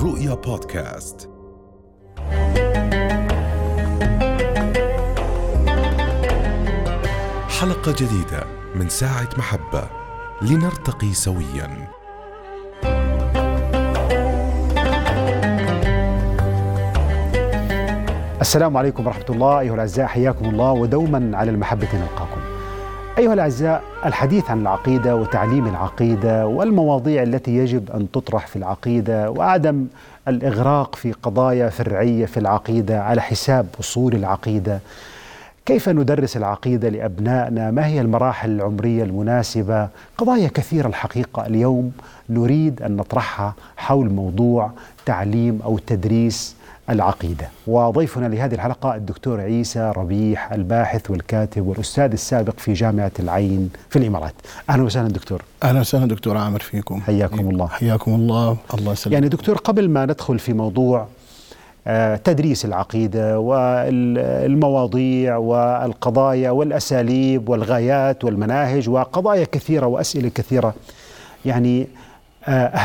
الرؤيا بودكاست. حلقة جديدة من ساعة محبة. لنرتقي سويا. السلام عليكم ورحمة الله أيها الأعزاء حياكم الله ودوما على المحبة نلقاكم أيها الأعزاء الحديث عن العقيدة وتعليم العقيدة والمواضيع التي يجب أن تطرح في العقيدة وعدم الإغراق في قضايا فرعية في العقيدة على حساب أصول العقيدة. كيف ندرس العقيدة لأبنائنا؟ ما هي المراحل العمرية المناسبة؟ قضايا كثيرة الحقيقة اليوم. نريد أن نطرحها حول موضوع تعليم أو تدريس العقيدة. وضيفنا لهذه الحلقة الدكتور عيسى ربيح الباحث والكاتب والأستاذ السابق في جامعة العين في الإمارات. أهلا وسهلا دكتور. أهلا وسهلا دكتور عامر فيكم. حياكم الله. حياكم الله. الله يسلمك. يعني دكتور قبل ما ندخل في موضوع آه، تدريس العقيدة والمواضيع والقضايا والأساليب والغايات والمناهج وقضايا كثيرة وأسئلة كثيرة يعني آه،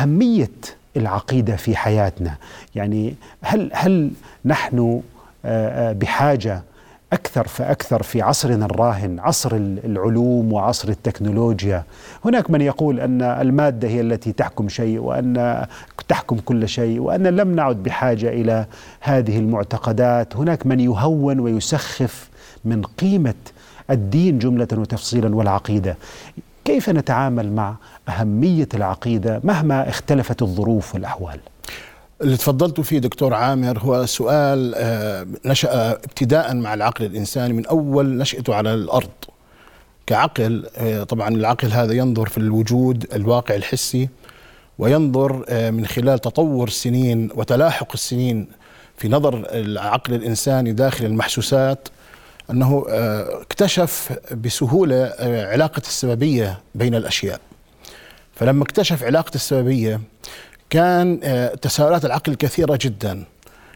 أهمية العقيدة في حياتنا. يعني هل هل نحن آه، آه، بحاجة أكثر فأكثر في عصرنا الراهن عصر العلوم وعصر التكنولوجيا؟ هناك من يقول أن المادة هي التي تحكم شيء وأن تحكم كل شيء وأن لم نعد بحاجة إلى هذه المعتقدات. هناك من يهون ويسخف من قيمة الدين جملة وتفصيلا والعقيدة. كيف نتعامل مع أهمية العقيدة مهما اختلفت الظروف والأحوال؟ اللي تفضلت فيه دكتور عامر هو سؤال آه، نشأ ابتداء مع العقل الإنساني من أول نشأته على الأرض. كعقل آه، طبعا العقل هذا ينظر في الوجود الواقع الحسي وينظر آه، من خلال تطور السنين وتلاحق السنين في نظر العقل الإنساني داخل المحسوسات أنه آه، اكتشف بسهولة آه، علاقة السببية بين الأشياء. فلما اكتشف علاقة السببية كان آه، تساؤلات العقل كثيرة جدا.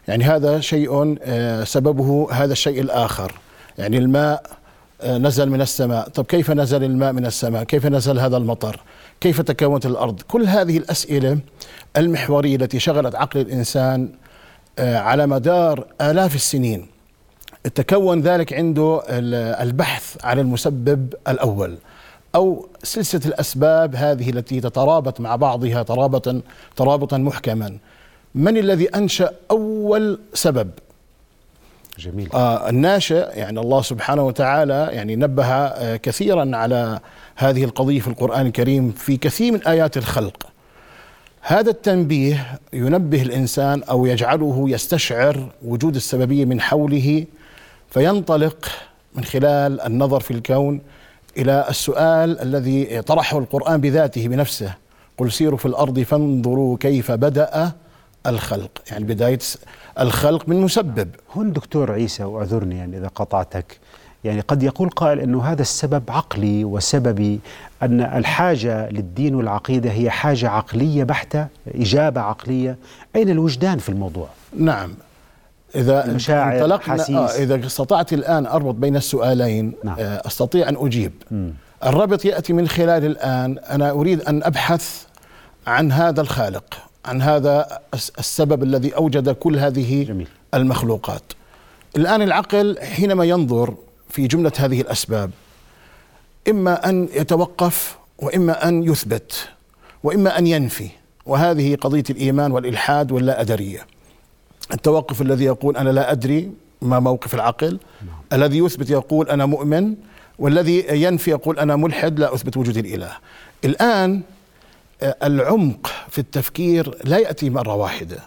يعني هذا شيء سببه هذا الشيء الآخر. يعني الماء نزل من السماء. طب كيف نزل الماء من السماء؟ كيف نزل هذا المطر؟ كيف تكونت الأرض؟ كل هذه الأسئلة المحورية التي شغلت عقل الإنسان على مدار آلاف السنين. تكون ذلك عنده ال- البحث عن المسبب الأول أو سلسلة الأسباب هذه التي تترابط مع بعضها ترابطا ترابطا محكما. من الذي أنشأ أول سبب؟ جميل. آه الناشئ يعني الله سبحانه وتعالى يعني نبه آه كثيرا على هذه القضية في القرآن الكريم في كثير من آيات الخلق. هذا التنبيه ينبه الإنسان أو يجعله يستشعر وجود السببية من حوله فينطلق من خلال النظر في الكون إلى السؤال الذي طرحه القرآن بذاته بنفسه. قل سيروا في الأرض فانظروا كيف بدأ الخلق. يعني بداية الخلق من مسبب. هون دكتور عيسى واعذرني يعني إذا قطعتك. يعني قد يقول قائل إنه هذا السبب عقلي وسببي أن الحاجة للدين والعقيدة هي حاجة عقلية بحتة إجابة عقلية. أين الوجدان في الموضوع؟ نعم. إذا المشاعر، انطلقنا أحاسيس. آه إذا استطعت الآن أربط بين السؤالين نعم. آه أستطيع أن أجيب الربط يأتي من خلال الآن أنا أريد أن أبحث عن هذا الخالق عن هذا الس- السبب الذي أوجد كل هذه جميل. المخلوقات الآن العقل حينما ينظر في جملة هذه الأسباب إما أن يتوقف وإما أن يثبت وإما أن ينفي وهذه قضية الإيمان والإلحاد واللا أدرية التوقف الذي يقول أنا لا أدري ما موقف العقل الذي يثبت يقول أنا مؤمن والذي ينفي يقول أنا ملحد لا أثبت وجود الإله. الآن آه، العمق في التفكير لا يأتي مرة واحدة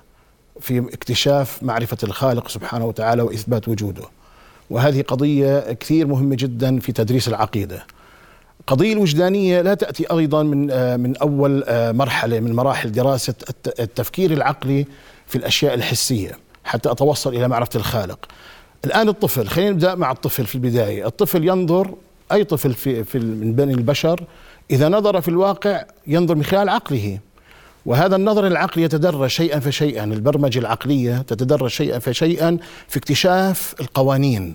في اكتشاف معرفة الخالق سبحانه وتعالى وإثبات وجوده. وهذه قضية كثير مهمة جدا في تدريس العقيدة. القضية الوجدانية لا تأتي أيضا من آه، من أول آه، مرحلة من مراحل دراسة الت- التفكير العقلي في الأشياء الحسية حتى أتوصل إلى معرفة الخالق. الآن الطفل خلينا نبدأ مع الطفل في البداية. الطفل ينظر أي طفل في, في من بين البشر إذا نظر في الواقع ينظر من خلال عقله. وهذا النظر العقلي يتدرج شيئا فشيئا. البرمجة العقلية تتدرج شيئا فشيئا في اكتشاف القوانين.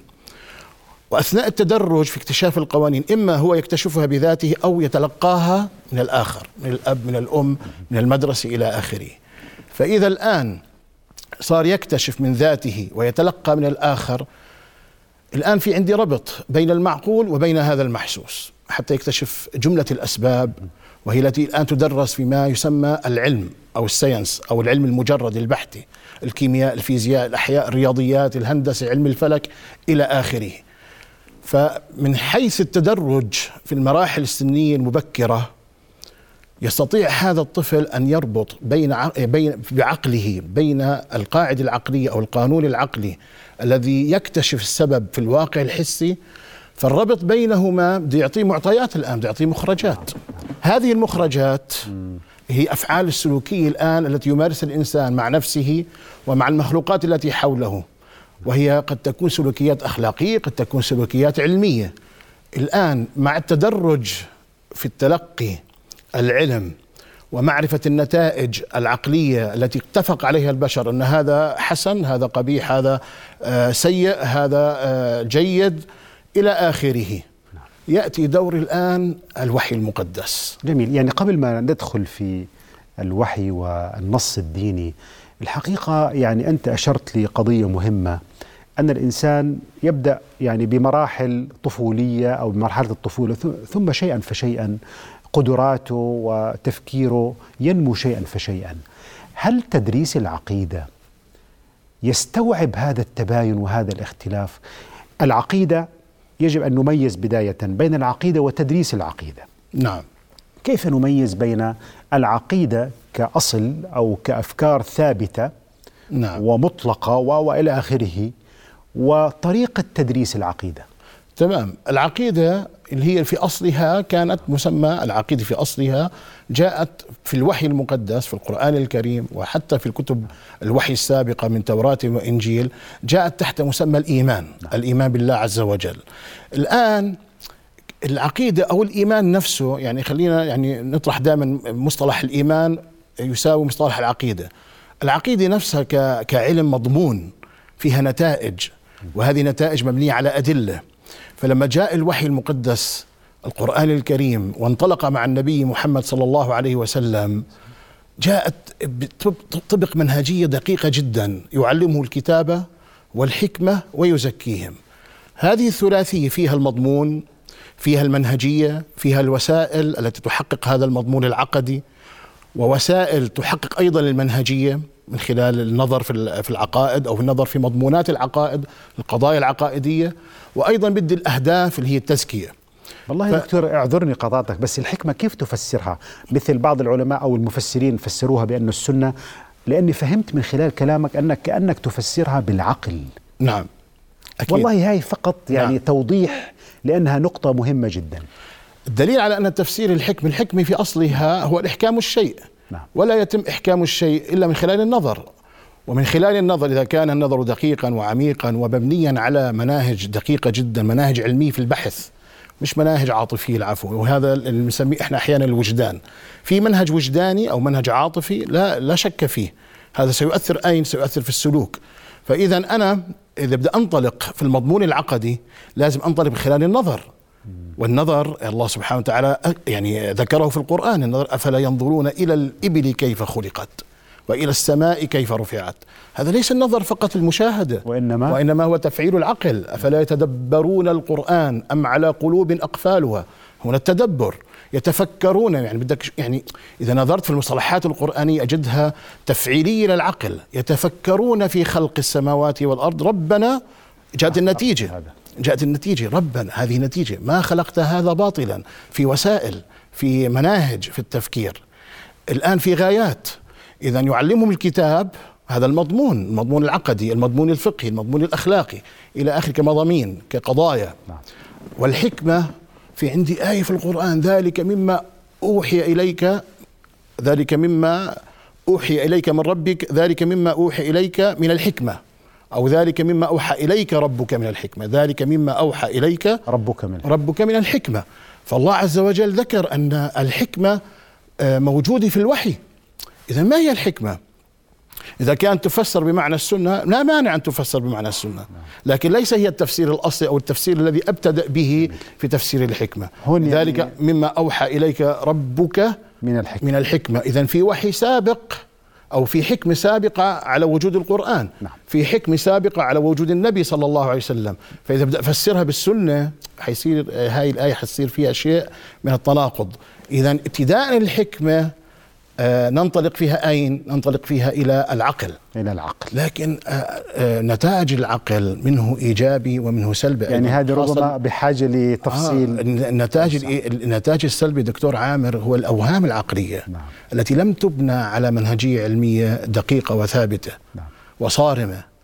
وأثناء التدرج في اكتشاف القوانين إما هو يكتشفها بذاته أو يتلقاها من الآخر من الأب من الأم من المدرسة إلى آخره. فإذا الآن صار يكتشف من ذاته ويتلقى من الآخر الآن في عندي ربط بين المعقول وبين هذا المحسوس حتى يكتشف جملة الأسباب وهي التي الآن تدرس فيما يسمى العلم أو الساينس أو العلم المجرد البحثي الكيمياء الفيزياء الأحياء الرياضيات الهندسة علم الفلك إلى آخره. فمن حيث التدرج في المراحل السنية المبكرة يستطيع هذا الطفل أن يربط بين بين بعقله بين القاعدة العقلية أو القانون العقلي الذي يكتشف السبب في الواقع الحسي فالربط بينهما بده يعطيه معطيات الآن بده يعطيه مخرجات. هذه المخرجات هي أفعال السلوكية الآن التي يمارسها الإنسان مع نفسه ومع المخلوقات التي حوله وهي قد تكون سلوكيات أخلاقية قد تكون سلوكيات علمية. الآن مع التدرج في التلقي العلم ومعرفة النتائج العقلية التي اتفق عليها البشر أن هذا حسن هذا قبيح هذا آه، سيء هذا آه، جيد إلى آخره. يأتي دور الآن الوحي المقدس. جميل. يعني قبل ما ندخل في الوحي والنص الديني الحقيقة يعني أنت أشرت لقضية مهمة أن الإنسان يبدأ يعني بمراحل طفولية أو بمرحلة الطفولة ثم شيئا فشيئا قدراته وتفكيره ينمو شيئا فشيئا. هل تدريس العقيدة يستوعب هذا التباين وهذا الاختلاف؟ العقيدة يجب أن نميز بداية بين العقيدة وتدريس العقيدة. نعم. كيف نميز بين العقيدة كأصل أو كأفكار ثابتة نعم. ومطلقة وإلى آخره وطريقة تدريس العقيدة؟ تمام. العقيدة اللي هي في أصلها كانت مسمى العقيدة في أصلها جاءت في الوحي المقدس في القرآن الكريم وحتى في الكتب الوحي السابقة من توراة وإنجيل جاءت تحت مسمى الإيمان الإيمان بالله عز وجل. الآن العقيدة أو الإيمان نفسه يعني خلينا يعني نطرح دائما مصطلح الإيمان يساوي مصطلح العقيدة. العقيدة نفسها كعلم مضمون فيها نتائج وهذه نتائج مبنية على أدلة. فلما جاء الوحي المقدس القرآن الكريم وانطلق مع النبي محمد صلى الله عليه وسلم جاءت تطبق منهجية دقيقة جدا يعلمه الكتابة والحكمة ويزكيهم. هذه الثلاثية فيها المضمون فيها المنهجية فيها الوسائل التي تحقق هذا المضمون العقدي ووسائل تحقق أيضا المنهجية. من خلال النظر في العقائد أو النظر في مضمونات العقائد القضايا العقائدية وأيضا بدي الأهداف اللي هي التزكية. والله ف... دكتور اعذرني قطعتك بس الحكمة كيف تفسرها؟ مثل بعض العلماء أو المفسرين فسروها بأن السنة لأني فهمت من خلال كلامك أنك كأنك تفسرها بالعقل. نعم أكيد. والله هاي فقط يعني نعم. توضيح لأنها نقطة مهمة جدا. الدليل على أن تفسير الحكمه الحكمه في أصلها هو الإحكام الشيء. نعم. ولا يتم إحكام الشيء إلا من خلال النظر. ومن خلال النظر إذا كان النظر دقيقا وعميقا ومبنيا على مناهج دقيقة جدا مناهج علمية في البحث مش مناهج عاطفية العفو. وهذا اللي بنسميه إحنا أحيانا الوجدان. في منهج وجداني أو منهج عاطفي لا لا شك فيه. هذا سيؤثر أين؟ سيؤثر في السلوك. فاذا أنا إذا بدي أنطلق في المضمون العقدي لازم أنطلق من خلال النظر. والنظر الله سبحانه وتعالى يعني ذكره في القرآن النظر أفلا ينظرون إلى الإبل كيف خلقت؟ وإلى السماء كيف رفعت؟ هذا ليس النظر فقط المشاهدة وإنما وإنما هو تفعيل العقل. أفلا يتدبرون القرآن أم على قلوب أقفالها؟ هنا التدبر. يتفكرون يعني بدك يعني إذا نظرت في المصطلحات القرآنية أجدها تفعيليه للعقل. يتفكرون في خلق السماوات والأرض. ربنا جاءت النتيجة. جاءت النتيجة. ربنا هذه نتيجة ما خلقت هذا باطلا. في وسائل في مناهج في التفكير. الآن في غايات. إذا يعلمهم الكتاب هذا المضمون المضمون العقدي المضمون الفقهي المضمون الأخلاقي إلى آخر كمضامين كقضايا. نعم. والحكمة في عندي آية في القرآن ذلك مما أوحي إليك ذلك مما أوحي إليك من ربك ذلك مما أوحي إليك من الحكمة. أو ذلك مما أوحى إليك ربك من الحكمة. ذلك مما أوحى إليك ربك من ربك من الحكمة. فالله عز وجل ذكر أن الحكمة آه، موجودة في الوحي. إذا ما هي الحكمة؟ إذا كانت تفسر بمعنى السنة لا مانع أن تفسر بمعنى السنة. لكن ليس هي التفسير الأصلي أو التفسير الذي أبتدأ به في تفسير الحكمة. يعني ذلك مما أوحى إليك ربك من الحكمة. من الحكمة. إذا في وحي سابق أو في حكمة سابقة على وجود القرآن. نعم. في حكمة سابقة على وجود النبي صلى الله عليه وسلم. فإذا بدأ أفسرها بالسنة حيصير هاي الآية حتصير فيها شيء من التناقض. إذا ابتداء الحكمة ننطلق فيها أين؟ ننطلق فيها إلى العقل إلى العقل لكن آه، آه، نتاج العقل منه إيجابي ومنه سلبي يعني هذه ربما بحاجة لتفصيل آه النتاج النتاج السلبي دكتور عامر هو الأوهام العقلية نعم. التي لم تبنى على منهجية علمية دقيقة وثابتة نعم. وصارمة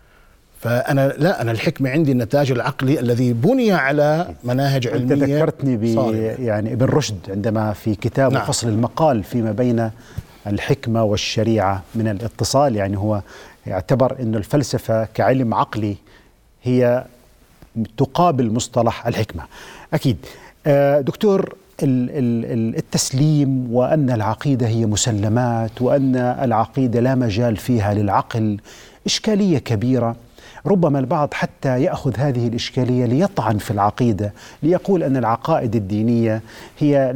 فأنا لا أنا الحكمة عندي النتاج العقلي الذي بني على مناهج علمية ذكرتني ب. يعني ابن رشد عندما في كتاب نعم. فصل المقال فيما بين الحكمة والشريعة من الاتصال يعني هو يعتبر أن الفلسفة كعلم عقلي هي تقابل مصطلح الحكمة أكيد آه، دكتور ال- ال- ال- التسليم وأن العقيدة هي مسلمات وأن العقيدة لا مجال فيها للعقل إشكالية كبيرة ربما البعض حتى يأخذ هذه الإشكالية ليطعن في العقيدة ليقول أن العقائد الدينية هي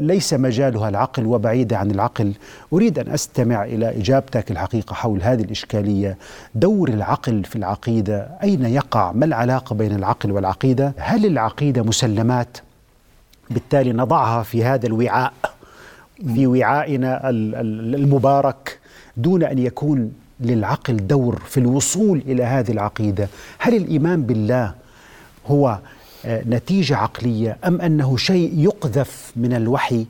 ليس مجالها العقل وبعيده عن العقل. أريد أن أستمع إلى إجابتك الحقيقة حول هذه الإشكالية. دور العقل في العقيدة أين يقع؟ ما العلاقة بين العقل والعقيدة؟ هل العقيدة مسلمات؟ بالتالي نضعها في هذا الوعاء في وعائنا ال- ال- المبارك دون أن يكون للعقل دور في الوصول إلى هذه العقيدة، هل الإيمان بالله هو آه، نتيجة عقلية أم أنه شيء يقذف من الوحي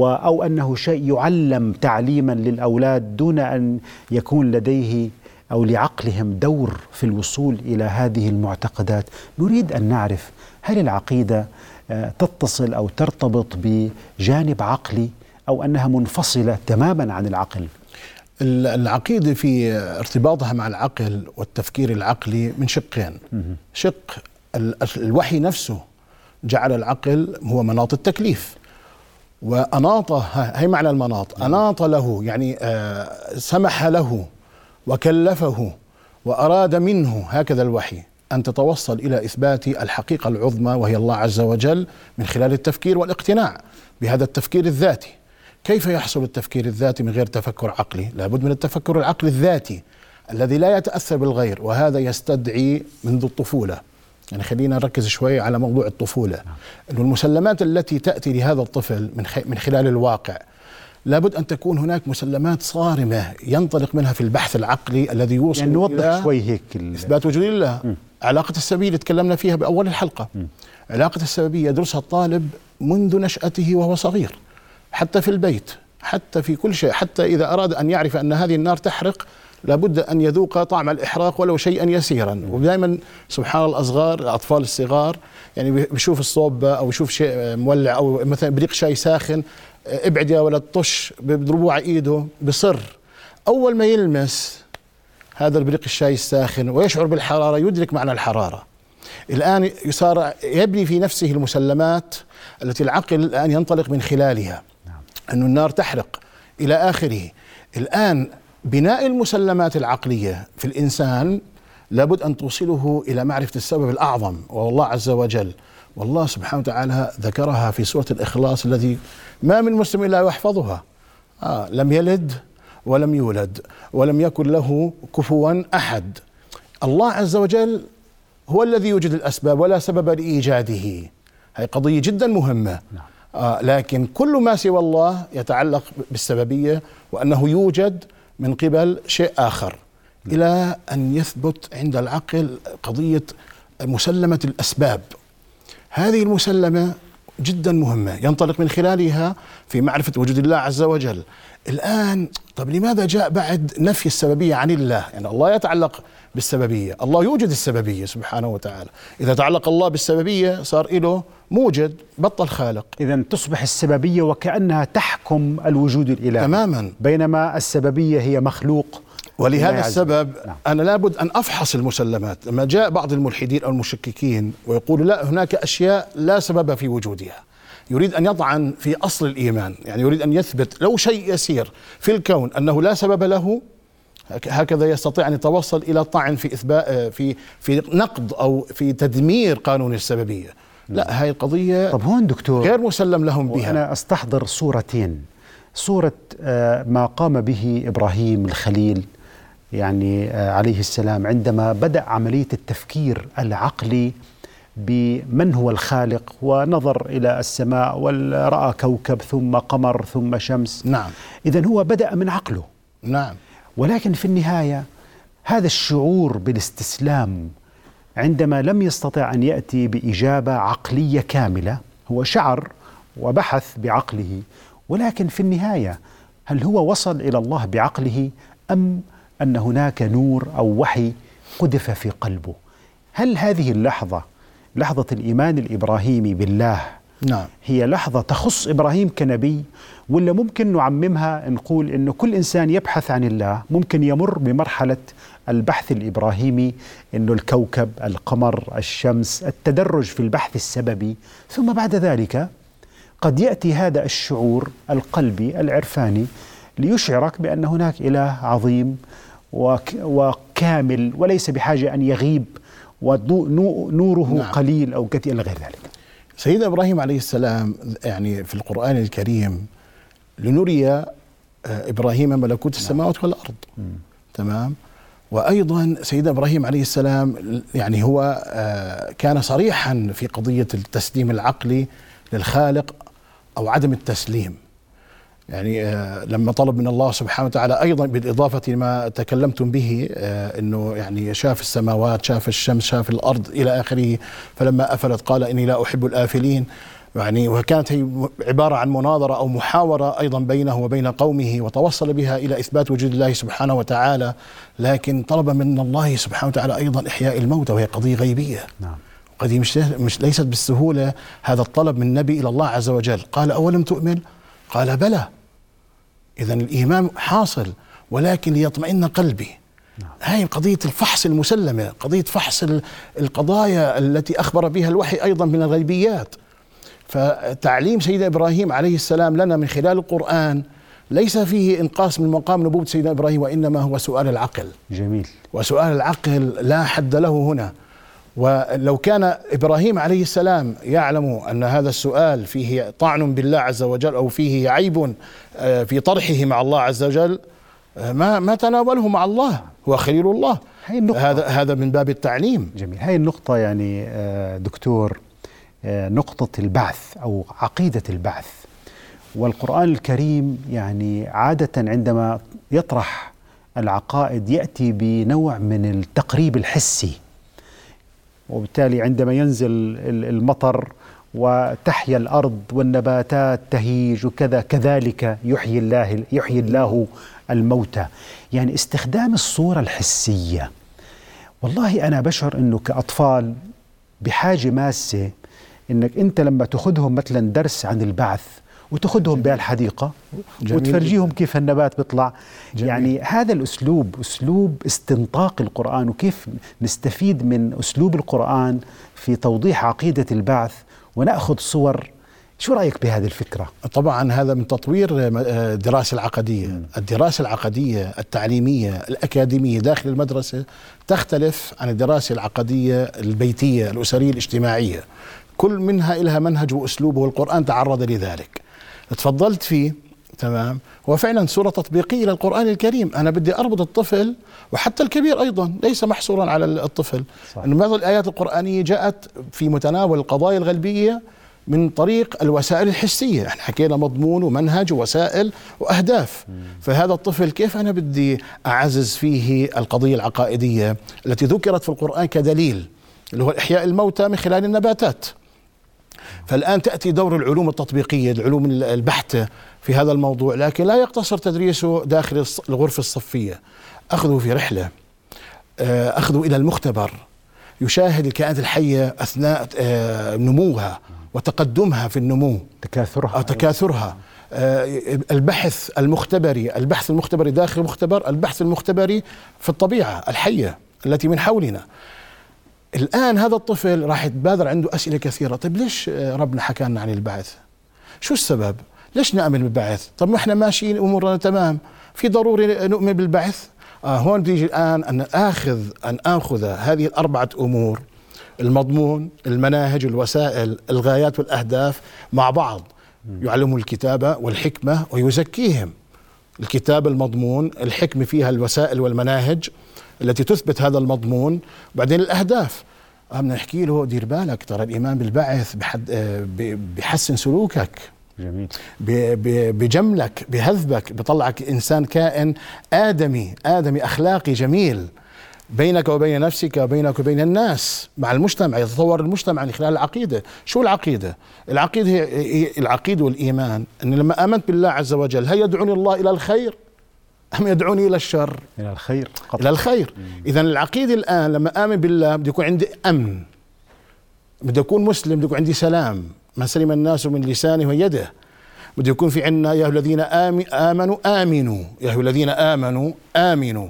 أو أنه شيء يعلم تعليما للأولاد دون أن يكون لديه أو لعقلهم دور في الوصول إلى هذه المعتقدات، نريد أن نعرف هل العقيدة آه، تتصل أو ترتبط بجانب عقلي أو أنها منفصلة تماما عن العقل؟ ال- العقيدة في ارتباطها مع العقل والتفكير العقلي من شقين. شق ال- الوحي نفسه جعل العقل هو مناط التكليف. وأناط هي معنى المناط. أناط له يعني آه، سمح له وكلفه وأراد منه هكذا الوحي أن تتوصل إلى إثبات الحقيقة العظمى وهي الله عز وجل من خلال التفكير والاقتناع بهذا التفكير الذاتي. كيف يحصل التفكير الذاتي من غير تفكر عقلي؟ لابد من التفكر العقلي الذاتي الذي لا يتأثر بالغير وهذا يستدعي منذ الطفولة. يعني خلينا نركز شوي على موضوع الطفولة. أنه المسلمات التي تأتي لهذا الطفل من, خ... من خلال الواقع لابد أن تكون هناك مسلمات صارمة ينطلق منها في البحث العقلي الذي يوصل يعني نوضح شوي هيك إثبات وجود الله. علاقة السبيل اللي تكلمنا فيها بأول الحلقة. علاقة السببية يدرسها الطالب منذ نشأته وهو صغير. حتى في البيت حتى في كل شيء حتى إذا أراد أن يعرف أن هذه النار تحرق لابد أن يذوق طعم الإحراق ولو شيئا يسيرا. ودائما سبحان الله الأصغار الأطفال الصغار يعني بيشوف الصوب أو يشوف شيء مولع أو مثلا بريق شاي ساخن ابعد يا ولد طش بيضربوه على إيده بصر. أول ما يلمس هذا البريق الشاي الساخن ويشعر بالحرارة يدرك معنى الحرارة. الآن صار يبني في نفسه المسلمات التي العقل الآن ينطلق من خلالها. أن النار تحرق إلى آخره. الآن بناء المسلمات العقلية في الإنسان لابد أن توصله إلى معرفة السبب الأعظم وهو الله عز وجل والله سبحانه وتعالى ذكرها في سورة الإخلاص الذي ما من مسلم إلا يحفظها. آه لم يلد ولم يولد ولم يكن له كفوا أحد. الله عز وجل هو الذي يوجد الأسباب ولا سبب لإيجاده. هذه قضية جدا مهمة. آه لكن كل ما سوى الله يتعلق بالسببية وأنه يوجد من قبل شيء آخر إلى أن يثبت عند العقل قضية مسلمة الأسباب. هذه المسلمة جدا مهمة ينطلق من خلالها في معرفة وجود الله عز وجل. الآن طب لماذا جاء بعد نفي السببية عن الله؟ يعني الله يتعلق بالسببية. الله يوجد السببية سبحانه وتعالى. إذا تعلق الله بالسببية صار له موجد بطل خالق. إذا تصبح السببية وكأنها تحكم الوجود الإلهي. تماما. بينما السببية هي مخلوق. ولهذا السبب. نعم. أنا لابد أن أفحص المسلمات. لما جاء بعض الملحدين أو المشككين ويقول لا هناك أشياء لا سبب في وجودها. يريد أن يطعن في أصل الإيمان. يعني يريد أن يثبت لو شيء يسير في الكون أنه لا سبب له هكذا يستطيع أن يتوصل إلى الطعن في إثبات في في نقض أو في تدمير قانون السببية. لا هاي القضية طب هون دكتور غير مسلم لهم بها. وأنا أستحضر صورتين. صورة آه، ما قام به إبراهيم الخليل يعني آه، عليه السلام عندما بدأ عملية التفكير العقلي بمن هو الخالق ونظر إلى السماء ورأى كوكب ثم قمر ثم شمس. نعم. إذا هو بدأ من عقله. نعم. ولكن في النهاية هذا الشعور بالاستسلام عندما لم يستطع أن يأتي بإجابة عقلية كاملة هو شعر وبحث بعقله ولكن في النهاية هل هو وصل إلى الله بعقله أم أن هناك نور أو وحي قذف في قلبه؟ هل هذه اللحظة لحظة الإيمان الإبراهيمي بالله نعم. هي لحظة تخص إبراهيم كنبي ولا ممكن نعممها نقول أنه كل إنسان يبحث عن الله ممكن يمر بمرحلة البحث الإبراهيمي أنه الكوكب القمر الشمس التدرج في البحث السببي ثم بعد ذلك قد يأتي هذا الشعور القلبي العرفاني ليشعرك بأن هناك إله عظيم وك وكامل وليس بحاجة أن يغيب ونوره نعم. قليل أو كثير إلى غير ذلك سيدنا إبراهيم عليه السلام يعني في القرآن الكريم لنري إبراهيم ملكوت السماوات والأرض. م. تمام؟ وأيضا سيدنا إبراهيم عليه السلام يعني هو آه، كان صريحا في قضية التسليم العقلي للخالق أو عدم التسليم. يعني آه، لما طلب من الله سبحانه وتعالى أيضا بالإضافة لما تكلمتم به آه، إنه يعني شاف السماوات شاف الشمس شاف الأرض إلى آخره فلما أفلت قال إني لا أحب الآفلين. يعني وكانت هي عبارة عن مناظرة أو محاورة أيضا بينه وبين قومه وتوصل بها إلى إثبات وجود الله سبحانه وتعالى لكن طلب من الله سبحانه وتعالى أيضا إحياء الموتى وهي قضية غيبية. نعم. قضية مش مش ليست بالسهولة هذا الطلب من النبي إلى الله عز وجل. قال أولم تؤمن؟ قال بلى. إذا الإيمان حاصل ولكن ليطمئن قلبي. نعم. هاي قضية الفحص المسلمة قضية فحص القضايا التي أخبر بها الوحي أيضا من الغيبيات. فتعليم سيدنا إبراهيم عليه السلام لنا من خلال القرآن ليس فيه إنقاص من مقام نبوة سيدنا إبراهيم وإنما هو سؤال العقل. جميل. وسؤال العقل لا حد له هنا. ولو كان إبراهيم عليه السلام يعلم أن هذا السؤال فيه طعن بالله عز وجل أو فيه عيب آه، في طرحه مع الله عز وجل آه، ما ما تناوله مع الله. هو خليل الله. النقطة. هذا هذا من باب التعليم. جميل. هاي النقطة يعني آه، دكتور نقطة البعث أو عقيدة البعث. والقرآن الكريم يعني عادة عندما يطرح العقائد يأتي بنوع من التقريب الحسي. وبالتالي عندما ينزل المطر وتحيا الأرض والنباتات تهيج وكذا كذلك يحيي الله يحيي الله الموتى. يعني استخدام الصورة الحسية. والله أنا بشعر إنه كأطفال بحاجة ماسة إنك أنت لما تاخذهم مثلا درس عن البعث وتاخذهم بهالحديقة وتفرجيهم كيف النبات بيطلع. يعني هذا الأسلوب أسلوب استنطاق القرآن وكيف نستفيد من أسلوب القرآن في توضيح عقيدة البعث ونأخذ صور شو رأيك بهذه الفكرة؟ طبعا هذا من تطوير الدراسة العقدية، الدراسة العقدية التعليمية الأكاديمية داخل المدرسة تختلف عن الدراسة العقدية البيتية الأسرية الاجتماعية. كل منها لها منهج واسلوب والقرآن تعرض لذلك. تفضلت فيه تمام. هو فعلا صورة تطبيقية للقرآن الكريم. أنا بدي أربط الطفل وحتى الكبير أيضا ليس محصورا على الطفل. أن بعض الآيات القرآنية جاءت في متناول القضايا الغلبية من طريق الوسائل الحسية. إحنا حكينا مضمون ومنهج ووسائل وأهداف. فهذا الطفل كيف أنا بدي أعزز فيه القضية العقائدية التي ذكرت في القرآن كدليل؟ اللي هو إحياء الموتى من خلال النباتات. فالآن تأتي دور العلوم التطبيقية العلوم البحتة في هذا الموضوع لكن لا يقتصر تدريسه داخل الغرفة الصفية. أخذه في رحلة آه، أخذه إلى المختبر. يشاهد الكائنات الحية أثناء آه، نموها وتقدمها في النمو تكاثرها. تكاثرها. آه، البحث المختبري البحث المختبري داخل المختبر البحث المختبري في الطبيعة الحية التي من حولنا. الآن هذا الطفل راح يتبادر عنده أسئلة كثيرة. طيب ليش ربنا حكى لنا عن البعث؟ شو السبب؟ ليش نؤمن بالبعث؟ طب ما إحنا ماشيين أمورنا تمام. في ضروري نؤمن بالبعث؟ آه هون بيجي الآن أن آخذ أن آخذ هذه الأربعة أمور. المضمون المناهج الوسائل الغايات والأهداف مع بعض. يعلمهم الكتابة والحكمة ويزكيهم. الكتاب المضمون الحكمة فيها الوسائل والمناهج. التي تثبت هذا المضمون. بعدين الأهداف. بدنا نحكي له دير بالك ترى الإيمان بالبعث بحد آه، بحسن سلوكك. جميل. بجملك بهذبك بطلعك إنسان كائن آدمي آدمي أخلاقي جميل. بينك وبين نفسك وبينك وبين الناس مع المجتمع يتطور المجتمع من خلال العقيدة. شو العقيدة؟ العقيدة هي العقيدة والإيمان. أن لما آمنت بالله عز وجل هل يدعوني الله إلى الخير؟ أم يدعوني إلى الشر؟ إلى الخير قطع. إلى الخير. إذا العقيدة الآن لما آمن بالله بده يكون عندي أمن. بده أكون مسلم بده يكون عندي سلام. ما سلم الناس من لسانه ويده. بده يكون في عندنا يا الذين آمنوا آمنوا. يا الذين آمنوا آمنوا.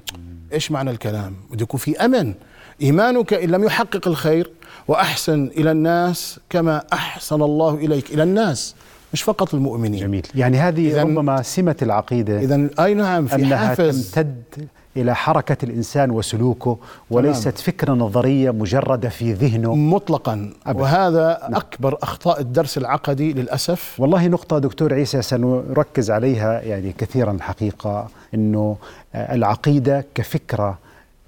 إيش معنى الكلام؟ بده يكون في أمن. إيمانك إن لم يحقق الخير وأحسن إلى الناس كما أحسن الله إليك. إلى الناس. مش فقط المؤمنين جميل يعني هذه ربما سمة العقيدة إذا أي نعم في أنها حافز تمتد إلى حركة الإنسان وسلوكه وليست تمام. فكرة نظرية مجردة في ذهنه مطلقا أبدا. وهذا نعم. أكبر أخطاء الدرس العقدي للأسف والله نقطة دكتور عيسى سنركز عليها يعني كثيرا حقيقة أنه العقيدة كفكرة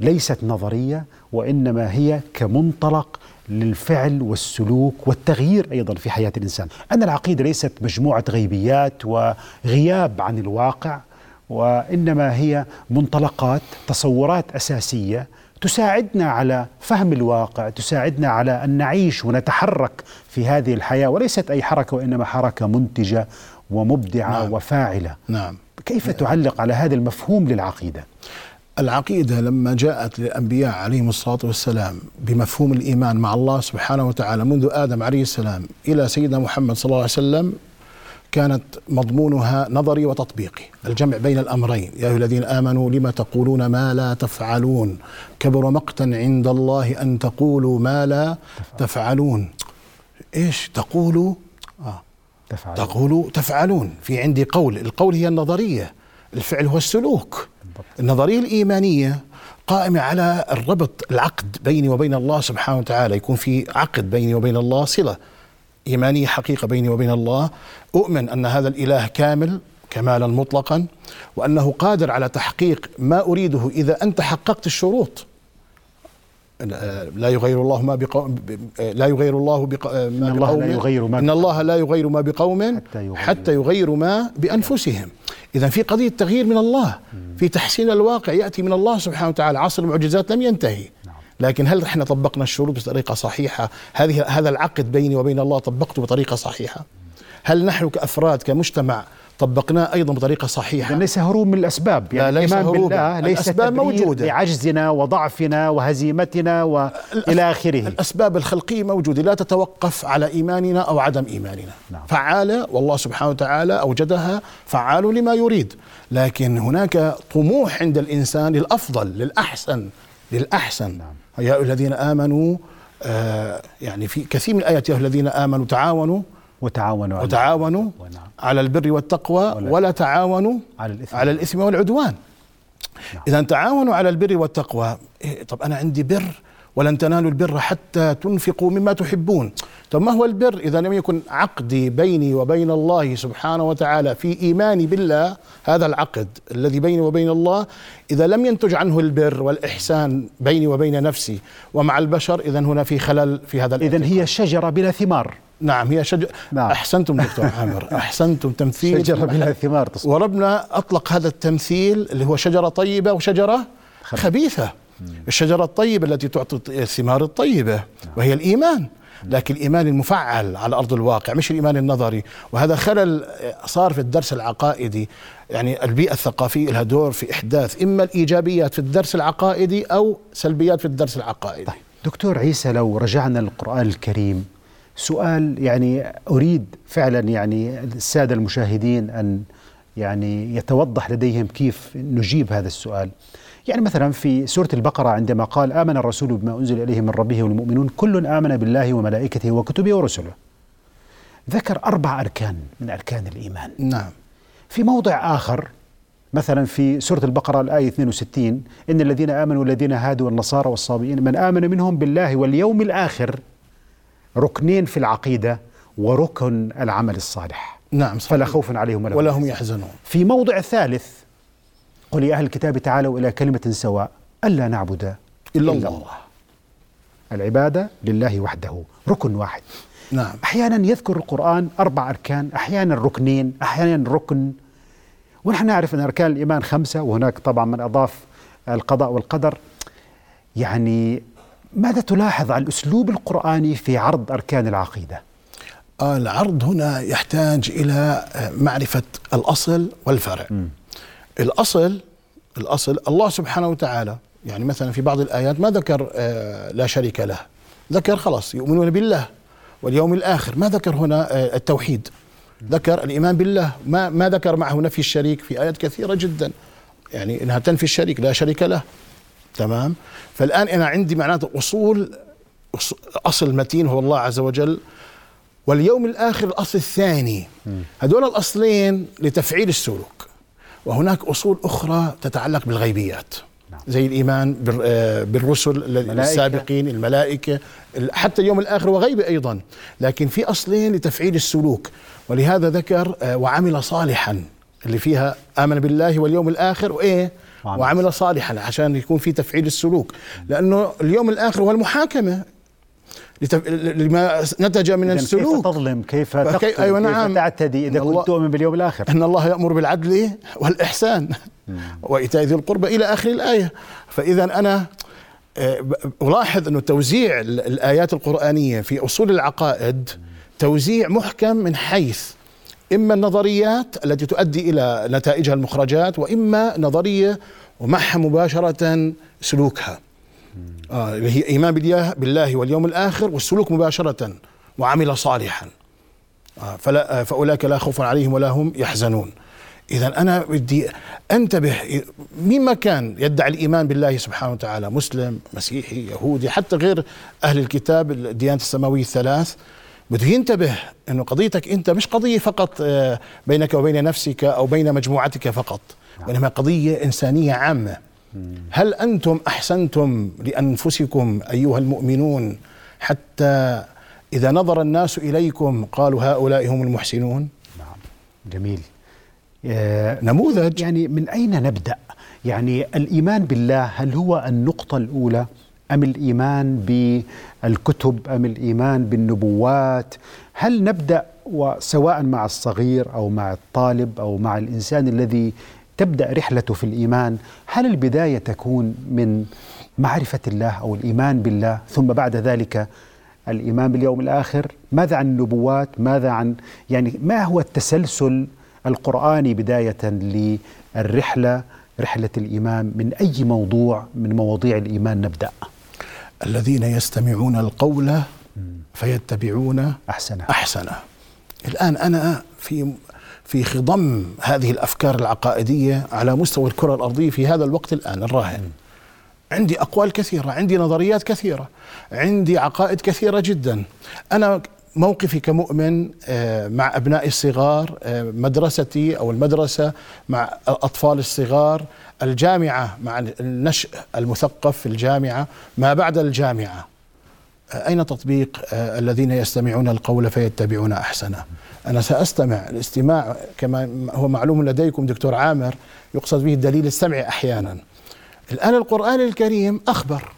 ليست نظرية وإنما هي كمنطلق للفعل والسلوك والتغيير أيضا في حياة الإنسان، أن العقيدة ليست مجموعة غيبيات وغياب عن الواقع وإنما هي منطلقات تصورات أساسية تساعدنا على فهم الواقع تساعدنا على أن نعيش ونتحرك في هذه الحياة وليست أي حركة وإنما حركة منتجة ومبدعة نعم. وفاعلة. نعم. كيف تعلق على هذا المفهوم للعقيدة؟ العقيدة لما جاءت للأنبياء عليهم الصلاة والسلام بمفهوم الإيمان مع الله سبحانه وتعالى منذ آدم عليه السلام إلى سيدنا محمد صلى الله عليه وسلم كانت مضمونها نظري وتطبيقي. الجمع بين الأمرين. يا أيها الذين آمنوا لما تقولون ما لا تفعلون؟ كبر مقتا عند الله أن تقولوا ما لا تفعلون. إيش؟ تقولوا؟ آه. تفعلون. تقولوا تفعلون. في عندي قول. القول هي النظرية. الفعل هو السلوك. النظرية الإيمانية قائمة على الربط العقد بيني وبين الله سبحانه وتعالى يكون في عقد بيني وبين الله صلة. إيمانية حقيقة بيني وبين الله. أؤمن أن هذا الإله كامل كمالا مطلقا وأنه قادر على تحقيق ما أريده إذا أنت حققت الشروط. لا يغير الله ما بقوم لا يغير الله بق... ما الله بقوم لا يغير ما إن الله لا يغير ما بقوم حتى يغير, حتى يغير ما بأنفسهم. إذا في قضية تغيير من الله في تحسين الواقع يأتي من الله سبحانه وتعالى. عصر المعجزات لم ينتهي. لكن هل إحنا طبقنا الشروط بطريقة صحيحة؟ هذه هذا العقد بيني وبين الله طبقته بطريقة صحيحة؟ هل نحن كأفراد كمجتمع طبقناه أيضا بطريقة صحيحة. يعني ليس هروب من الأسباب. يعني لا ليس هروب. بالله ليس الأسباب موجودة. لعجزنا وضعفنا وهزيمتنا والى آخره. الأسباب الخلقية موجودة. لا تتوقف على إيماننا أو عدم إيماننا. نعم. فعاله والله سبحانه وتعالى أوجدها فعال لما يريد. لكن هناك طموح عند الإنسان للأفضل للأحسن للأحسن. نعم. يا الذين آمنوا آه يعني في كثير من الآيات يا الذين آمنوا تعاونوا. وتعاونوا وتعاونوا. على البر والتقوى ولا, ولا تعاونوا على الإثم, على الإثم والعدوان. نعم. إذا تعاونوا على البر والتقوى. إيه طب أنا عندي بر ولن تنالوا البر حتى تنفقوا مما تحبون. طب ما هو البر إذا لم يكن عقدي بيني وبين الله سبحانه وتعالى في إيماني بالله؟ هذا العقد الذي بيني وبين الله. إذا لم ينتج عنه البر والإحسان بيني وبين نفسي ومع البشر إذا هنا في خلل في هذا إذا هي شجرة بلا ثمار. نعم هي شجرة نعم. أحسنتم دكتور عامر أحسنتم تمثيل. شجرة بلا ثمار تصبح. وربنا أطلق هذا التمثيل اللي هو شجرة طيبة وشجرة خبيثة. الشجرة الطيبة التي تعطي الثمار الطيبة نعم. وهي الإيمان. لكن الإيمان المفعل على أرض الواقع مش الإيمان النظري. وهذا خلل صار في الدرس العقائدي. يعني البيئة الثقافية لها دور في إحداث إما الإيجابيات في الدرس العقائدي أو سلبيات في الدرس العقائدي. طيب دكتور عيسى لو رجعنا للقرآن الكريم سؤال يعني أريد فعلا يعني السادة المشاهدين أن يعني يتوضح لديهم كيف نجيب هذا السؤال. يعني مثلا في سورة البقرة عندما قال آمن الرسول بما أنزل إليه من ربه والمؤمنون كل آمن بالله وملائكته وكتبه ورسله. ذكر أربع أركان من أركان الإيمان. نعم. في موضع آخر مثلا في سورة البقرة الآية 62 إن الذين آمنوا والذين هادوا والنصارى والصابئين من آمن منهم بالله واليوم الآخر ركنين في العقيدة وركن العمل الصالح. نعم صحيح. فلا خوف عليهم ولا, ولا هم يحزنون. في موضع ثالث قل يا أهل الكتاب تعالوا إلى كلمة سواء ألا نعبد إلا, إلا الله. الله. العبادة لله وحده ركن واحد. نعم. أحيانا يذكر القرآن أربع أركان أحيانا ركنين أحيانا ركن. ونحن نعرف أن أركان الإيمان خمسة وهناك طبعا من أضاف القضاء والقدر. يعني ماذا تلاحظ على الأسلوب القرآني في عرض أركان العقيدة؟ آه، العرض هنا يحتاج إلى آه، معرفة الأصل والفرع. م. الأصل الأصل الله سبحانه وتعالى يعني مثلا في بعض الآيات ما ذكر آه، لا شريك له. ذكر خلاص يؤمنون بالله واليوم الآخر. ما ذكر هنا التوحيد؟ ذكر الإيمان بالله. ما, ما ذكر معه نفي الشريك في آيات كثيرة جدا. يعني إنها تنفي الشريك لا شريك له. تمام؟ فالآن أنا عندي معناته أصول أصل متين هو الله عز وجل واليوم الآخر الأصل الثاني. هذول الأصلين لتفعيل السلوك وهناك أصول أخرى تتعلق بالغيبيات. نعم. زي الإيمان آه، بالرسل السابقين الملائكة حتى اليوم الآخر وغيبة أيضا. لكن في أصلين لتفعيل السلوك ولهذا ذكر آه، وعمل صالحا اللي فيها آمن بالله واليوم الآخر وإيه؟ وعمل صالحا عشان يكون في تفعيل السلوك. لأنه اليوم الآخر هو المحاكمة. لما نتج من السلوك كيف تظلم؟ كيف تقتل؟ أيوة نعم. كيف تعتدي إذا كنت تؤمن باليوم الآخر؟ أن الله يأمر بالعدل والإحسان. وإيتاء ذي القربى إلى آخر الآية. فإذا أنا آه، ألاحظ أنه توزيع الآيات القرآنية في أصول العقائد توزيع محكم من حيث إما النظريات التي تؤدي إلى نتائجها المخرجات وإما نظرية ومعها مباشرة سلوكها. آه اللي هي إيمان بالله, واليوم الآخر والسلوك مباشرة وعمل صالحا. آه فلا آه فأولئك لا خوف عليهم ولا هم يحزنون. إذا أنا بدي أنتبه مين ما كان يدعي الإيمان بالله سبحانه وتعالى مسلم مسيحي يهودي حتى غير أهل الكتاب الديانة السماوية الثلاث بده ينتبه إنه قضيتك أنت مش قضية فقط آه، بينك وبين نفسك أو بين مجموعتك فقط نعم. وانما قضية إنسانية عامة. هل أنتم أحسنتم لأنفسكم أيها المؤمنون حتى إذا نظر الناس إليكم قالوا هؤلاء هم المحسنون؟ نعم. جميل. آه نموذج. يعني من أين نبدأ؟ يعني الإيمان بالله هل هو النقطة الأولى؟ أم الإيمان بالكتب أم الإيمان بالنبوات؟ هل نبدأ وسواء مع الصغير أو مع الطالب أو مع الإنسان الذي تبدأ رحلته في الإيمان؟ هل البداية تكون من معرفة الله أو الإيمان بالله؟ ثم بعد ذلك الإيمان باليوم الآخر؟ ماذا عن النبوات؟ ماذا عن يعني ما هو التسلسل القرآني بداية للرحلة رحلة الإيمان؟ من أي موضوع من مواضيع الإيمان نبدأ؟ الذين يستمعون القول فيتبعون أحسنه. أحسنه. الآن أنا في في خضم هذه الأفكار العقائدية على مستوى الكرة الأرضية في هذا الوقت الآن الراهن. عندي أقوال كثيرة عندي نظريات كثيرة عندي عقائد كثيرة جدا. أنا موقفي كمؤمن آه، مع أبنائي الصغار آه، مدرستي أو المدرسة مع الأطفال الصغار الجامعة مع النشء المثقف في الجامعة ما بعد الجامعة. آه، أين تطبيق الذين يستمعون القول فيتبعون أحسنه؟ أنا سأستمع الاستماع كما هو معلوم لديكم دكتور عامر يقصد به الدليل السمعي أحيانا. الآن القرآن الكريم أخبر.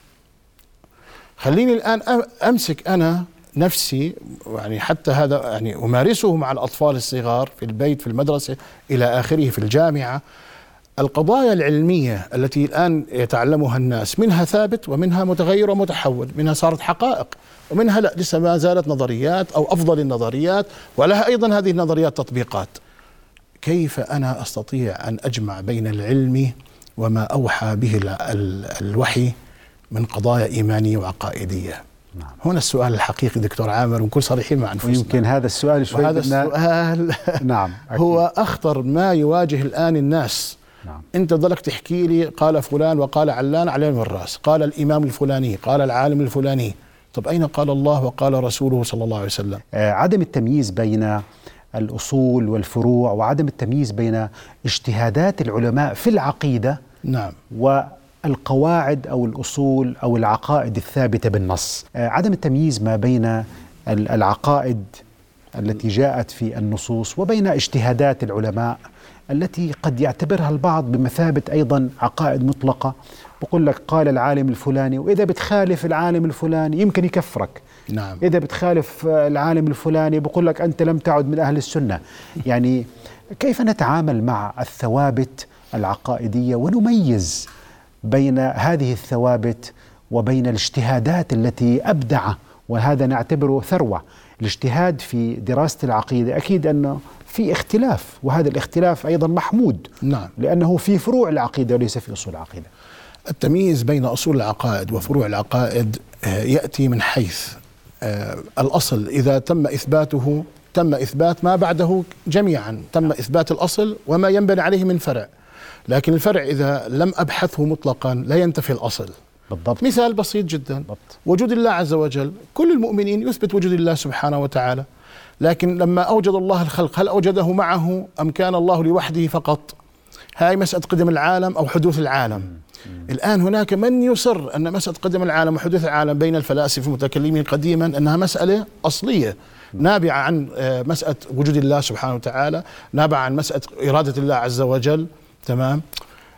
خليني الآن أمسك أنا نفسي يعني حتى هذا يعني أمارسه مع الأطفال الصغار في البيت في المدرسة إلى آخره في الجامعة. القضايا العلمية التي الآن يتعلمها الناس منها ثابت ومنها متغير ومتحول منها صارت حقائق ومنها لا لسه ما زالت نظريات أو أفضل النظريات ولها أيضا هذه النظريات تطبيقات. كيف أنا أستطيع أن أجمع بين العلم وما أوحى به الوحي من قضايا إيمانية وعقائدية؟ نعم. هنا السؤال الحقيقي دكتور عامر ونكون صريحين مع أنفسنا ويمكن هذا السؤال شوي هذا السؤال نعم أكيد. هو أخطر ما يواجه الآن الناس نعم. أنت ضلك تحكي لي قال فلان وقال علان على الرأس قال الإمام الفلاني قال العالم الفلاني طب أين قال الله وقال رسوله صلى الله عليه وسلم آه عدم التمييز بين الأصول والفروع وعدم التمييز بين اجتهادات العلماء في العقيدة نعم و القواعد أو الأصول أو العقائد الثابتة بالنص. آه، عدم التمييز ما بين العقائد التي جاءت في النصوص وبين اجتهادات العلماء التي قد يعتبرها البعض بمثابة أيضا عقائد مطلقة. بقول لك قال العالم الفلاني وإذا بتخالف العالم الفلاني يمكن يكفرك. نعم. إذا بتخالف العالم الفلاني بقول لك أنت لم تعد من أهل السنة. يعني كيف نتعامل مع الثوابت العقائدية ونميز بين هذه الثوابت وبين الاجتهادات التي أبدع وهذا نعتبره ثروة. الاجتهاد في دراسة العقيدة أكيد أنه في اختلاف وهذا الاختلاف أيضا محمود نعم. لأنه في فروع العقيدة وليس في أصول العقيدة. التمييز بين أصول العقائد وفروع العقائد آه، يأتي من حيث آه، الأصل. إذا تم إثباته تم إثبات ما بعده جميعا. تم إثبات الأصل وما ينبني عليه من فرع. لكن الفرع إذا لم أبحثه مطلقا لا ينتفي الأصل. بالضبط. مثال بسيط جدا. بالضبط. وجود الله عز وجل كل المؤمنين يثبت وجود الله سبحانه وتعالى. لكن لما أوجد الله الخلق هل أوجده معه أم كان الله لوحده فقط؟ هاي مسألة قدم العالم أو حدوث العالم. الآن هناك من يصر أن مسألة قدم العالم وحدوث العالم بين الفلاسفة المتكلمين قديما أنها مسألة أصلية. نابعة عن آه، مسألة وجود الله سبحانه وتعالى نابعة عن مسألة إرادة الله عز وجل. تمام؟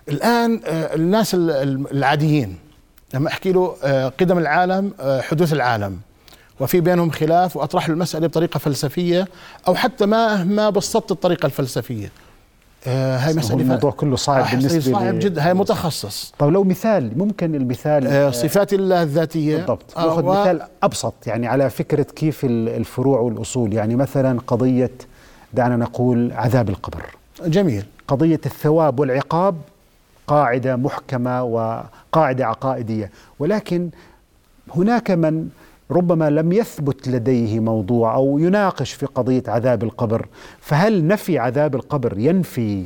الآن آه، الناس ال- ال- العاديين لما أحكي له آه، قدم العالم آه، حدوث العالم وفي بينهم خلاف وأطرح له المسألة بطريقة فلسفية أو حتى ما ما بسطت الطريقة الفلسفية. آه، هاي مسألة الموضوع كله صعب بالنسبة صعب جدا هاي متخصص. طيب لو مثال ممكن المثال آه، صفات الله الذاتية. بالضبط. آه، ناخذ و- مثال أبسط يعني على فكرة كيف ال- الفروع والأصول. يعني مثلا قضية دعنا نقول عذاب القبر. جميل. قضية الثواب والعقاب قاعدة محكمة وقاعدة عقائدية. ولكن هناك من ربما لم يثبت لديه موضوع أو يناقش في قضية عذاب القبر فهل نفي عذاب القبر ينفي؟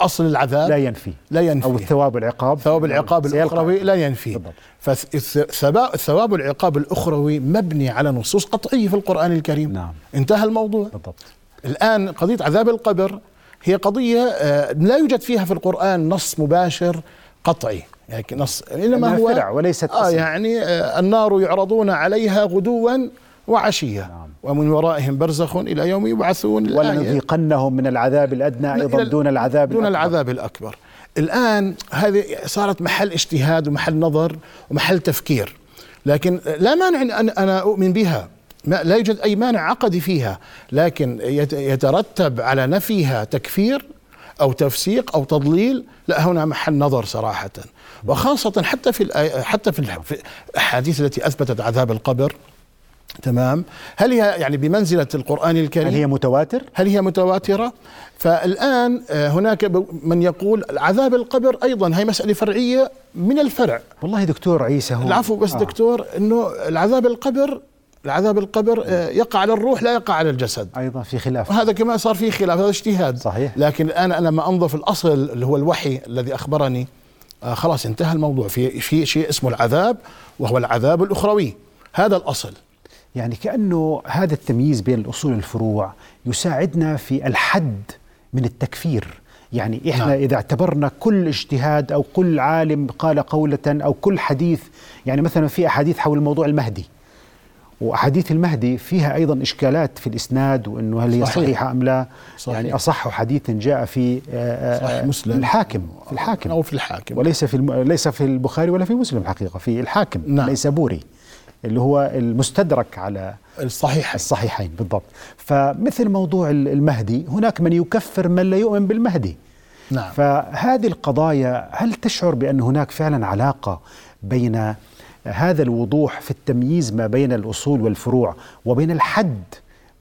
أصل العذاب لا ينفي. لا ينفي. أو الثواب والعقاب؟ ثواب العقاب سيلقى. الأخروي لا ينفي. فالثواب العقاب الأخروي مبني على نصوص قطعية في القرآن الكريم. نعم. انتهى الموضوع. بالضبط الآن قضية عذاب القبر هي قضية آه، لا يوجد فيها في القرآن نص مباشر قطعي يعني نص إنما هو فرع وليست آه. يعني آه النار يعرضون عليها غدوا وعشية نعم. ومن ورائهم برزخ إلى يوم يبعثون. ولنذيقنهم من العذاب الأدنى أيضا إلى- دون العذاب دون الأكبر. العذاب الأكبر الآن هذه صارت محل اجتهاد ومحل نظر ومحل تفكير لكن لا مانع أن أنا- أؤمن بها لا يوجد أي مانع عقدي فيها لكن يت- يترتب على نفيها تكفير أو تفسيق أو تضليل لا هنا محل نظر صراحة وخاصة حتى في حتى في الأحاديث التي أثبتت عذاب القبر تمام هل هي يعني بمنزلة القرآن الكريم هل هي متواتر؟ هل هي متواترة؟ فالآن آه، هناك من يقول عذاب القبر أيضا هي مسألة فرعية من الفرع والله دكتور عيسى هو العفو بس آه. دكتور أنه العذاب القبر العذاب القبر آه، يقع على الروح لا يقع على الجسد. أيضا في خلاف. وهذا كمان صار فيه خلاف هذا اجتهاد. صحيح. لكن الآن أنا لما أنظر في الأصل اللي هو الوحي الذي أخبرني آه خلاص انتهى الموضوع. في في شيء اسمه العذاب وهو العذاب الأخروي. هذا الأصل. يعني كأنه هذا التمييز بين الأصول والفروع يساعدنا في الحد من التكفير. يعني إحنا نعم. نعم. إذا اعتبرنا كل اجتهاد أو كل عالم قال قولة أو كل حديث يعني مثلا في أحاديث حول الموضوع المهدي. وأحاديث المهدي فيها أيضا إشكالات في الإسناد وإنه هل هي صحيح. صحيحة أم لا صحيح. يعني أصح حديث جاء في آه، آه، صحيح مسلم. الحاكم في الحاكم أو في الحاكم وليس في الم... ليس في البخاري ولا في مسلم حقيقه في الحاكم نعم. ليس بوري اللي هو المستدرك على الصحيح الصحيحين بالضبط فمثل موضوع ال- المهدي هناك من يكفر من لا يؤمن بالمهدي نعم فهذه القضايا هل تشعر بأن هناك فعلا علاقة بين هذا الوضوح في التمييز ما بين الأصول والفروع وبين الحد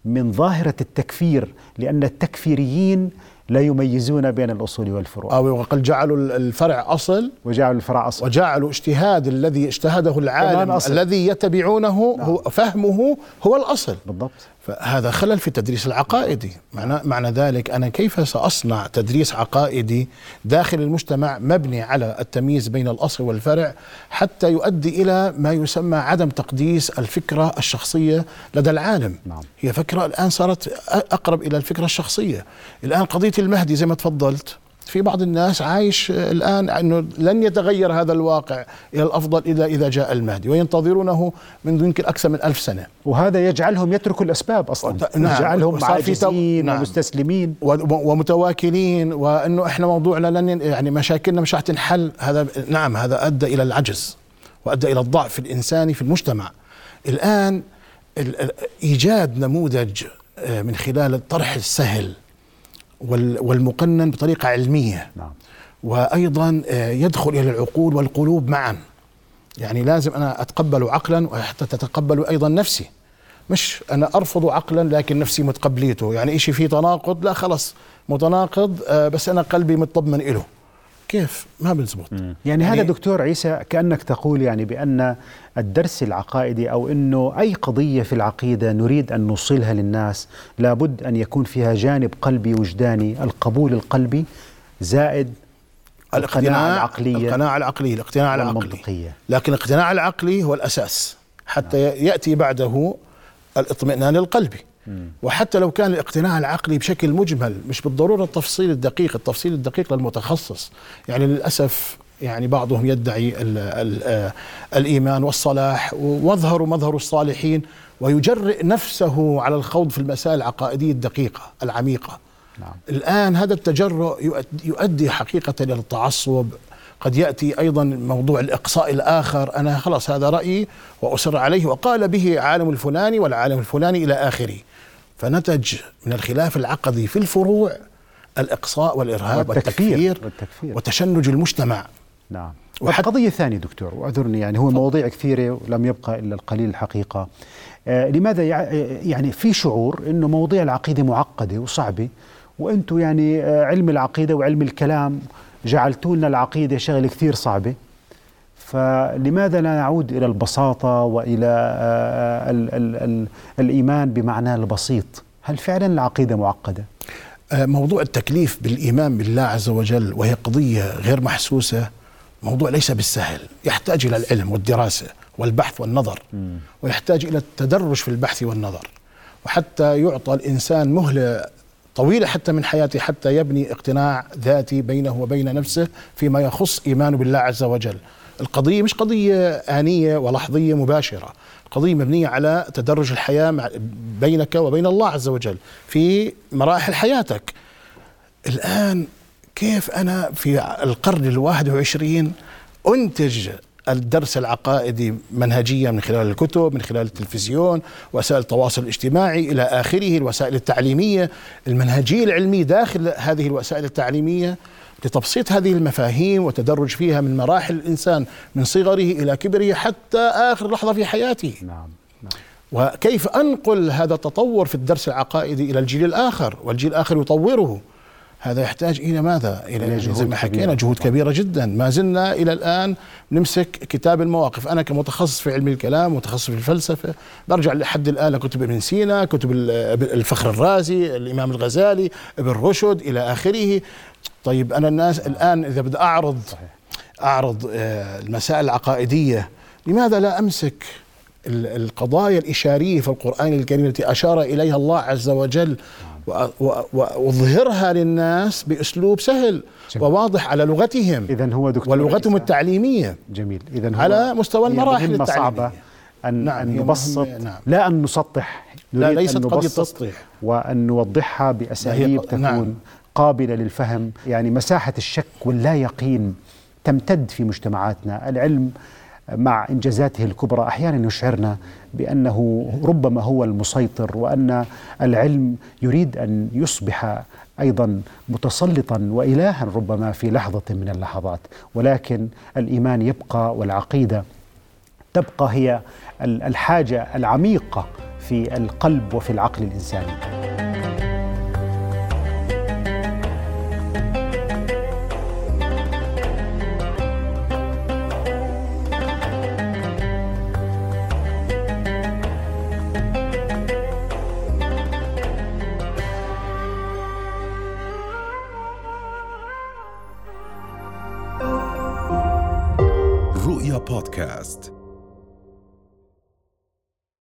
من ظاهرة التكفير لأن التكفيريين لا يميزون بين الأصول والفروع. أو قد جعلوا الفرع أصل وجعلوا الفرع أصل. وجعلوا اجتهاد الذي اجتهده العالم. الذي يتبعونه هو فهمه هو الأصل. بالضبط. فهذا خلل في التدريس العقائدي معنى, معنى ذلك أنا كيف سأصنع تدريس عقائدي داخل المجتمع مبني على التمييز بين الأصل والفرع حتى يؤدي إلى ما يسمى عدم تقديس الفكرة الشخصية لدى العالم. نعم. هي فكرة الآن صارت أقرب إلى الفكرة الشخصية. الآن قضية المهدي زي ما تفضلت في بعض الناس عايش الآن أنه لن يتغير هذا الواقع إلى الأفضل اذا إذا جاء المهدي وينتظرونه منذ يمكن أكثر من ألف سنة وهذا يجعلهم يتركوا الأسباب أصلا نعم. يجعلهم عاجزين نعم. ومستسلمين ومتواكلين وأنه إحنا موضوعنا لن يعني مشاكلنا مش رح تنحل هذا نعم هذا أدى إلى العجز وأدى إلى الضعف الإنساني في المجتمع الآن ال- ال- إيجاد نموذج آه، من خلال الطرح السهل والمقنن بطريقة علمية. نعم. وأيضا آه، يدخل إلى العقول والقلوب معا. يعني لازم أنا اتقبله عقلا وحتى تتقبل أيضا نفسي. مش أنا أرفض عقلا لكن نفسي متقبليته. يعني إشي فيه تناقض لا خلص متناقض آه، بس أنا قلبي مطمن له كيف؟ ما بنزبط. يعني هذا دكتور عيسى كأنك تقول يعني بأن الدرس العقائدي أو أنه أي قضية في العقيدة نريد أن نوصلها للناس لابد أن يكون فيها جانب قلبي وجداني. القبول القلبي زائد القناعة العقلية القناعة العقلية الاقتناع العقلي. لكن الاقتناع العقلي هو الأساس. حتى يأتي بعده الاطمئنان القلبي. وحتى لو كان الاقتناع العقلي بشكل مجمل مش بالضرورة التفصيل الدقيق التفصيل الدقيق للمتخصص. يعني للأسف يعني بعضهم يدعي ال ال آه الإيمان والصلاح واظهروا مظهر الصالحين ويجرئ نفسه على الخوض في المسائل العقائدية الدقيقة العميقة. نعم. الآن هذا التجرؤ يؤدي حقيقة إلى التعصب قد يأتي أيضا موضوع الإقصاء الآخر. أنا خلاص هذا رأيي وأصر عليه وقال به عالم الفلاني والعالم الفلاني إلى آخره. فنتج من الخلاف العقدي في الفروع الإقصاء والإرهاب والتكفير. والتكفير والتكفير. وتشنج المجتمع. نعم. القضية الثانية دكتور واعذرني يعني هو مواضيع كثيرة ولم يبقى إلا القليل الحقيقة. آه لماذا يع- يعني في شعور أنه مواضيع العقيدة معقدة وصعبة وأنتم يعني آه علم العقيدة وعلم الكلام جعلتوا لنا العقيدة شغلة كثير صعبة. فلماذا لا نعود إلى البساطة وإلى آه ال ال ال الإيمان بمعناه البسيط؟ هل فعلا العقيدة معقدة؟ آه، موضوع التكليف بالإيمان بالله عز وجل وهي قضية غير محسوسة موضوع ليس بالسهل. يحتاج إلى العلم والدراسة والبحث والنظر ويحتاج إلى التدرج في البحث والنظر. وحتى يعطى الإنسان مهلة طويلة حتى من حياته حتى يبني اقتناع ذاتي بينه وبين نفسه فيما يخص إيمانه بالله عز وجل. القضية مش قضية آنية ولحظية مباشرة. قضية مبنية على تدرج الحياة بينك وبين الله عز وجل في مراحل حياتك. الآن كيف أنا في القرن الواحد وعشرين أنتج الدرس العقائدي منهجيا من خلال الكتب من خلال التلفزيون وسائل التواصل الاجتماعي إلى آخره الوسائل التعليمية المنهجية العلمية داخل هذه الوسائل التعليمية لتبسيط هذه المفاهيم وتدرج فيها من مراحل الإنسان من صغره إلى كبره حتى آخر لحظة في حياته. نعم نعم. وكيف أنقل هذا التطور في الدرس العقائدي إلى الجيل الآخر؟ والجيل الآخر يطوره. هذا يحتاج إلى ماذا؟ إلى إلى يعني جهود زي ما حكينا كبيرة. جهود كبيرة جدا، ما زلنا إلى الآن نمسك كتاب المواقف، أنا كمتخصص في علم الكلام متخصص في الفلسفة برجع لحد الآن لكتب ابن سينا، كتب ال- الفخر الرازي، الإمام الغزالي، ابن رشد إلى آخره. طيب أنا الناس الآن إذا بدي اعرض صحيح. أعرض آه، المسائل العقائدية لماذا لا أمسك ال- القضايا الإشارية في القرآن الكريم التي أشار إليها الله عز وجل وأظهرها للناس بأسلوب سهل جميل. وواضح على لغتهم إذا هو دكتور ولغتهم عيسى. التعليمية جميل اذا هو على مستوى المراحل مهمة التعليمية. صعبة أن, نعم، أن هي نبسط نعم. لا أن نسطح لا ليست أن قضية نبسط تسطيح وأن نوضحها بأساليب لا هي- تكون نعم. قابلة للفهم يعني مساحة الشك واللا يقين تمتد في مجتمعاتنا العلم مع إنجازاته الكبرى. أحيانا يشعرنا بأنه ربما هو المسيطر وأن العلم يريد أن يصبح أيضا متسلطا وإلها ربما في لحظة من اللحظات. ولكن الإيمان يبقى والعقيدة تبقى هي ال- الحاجة العميقة في القلب وفي العقل الإنساني. بودكاست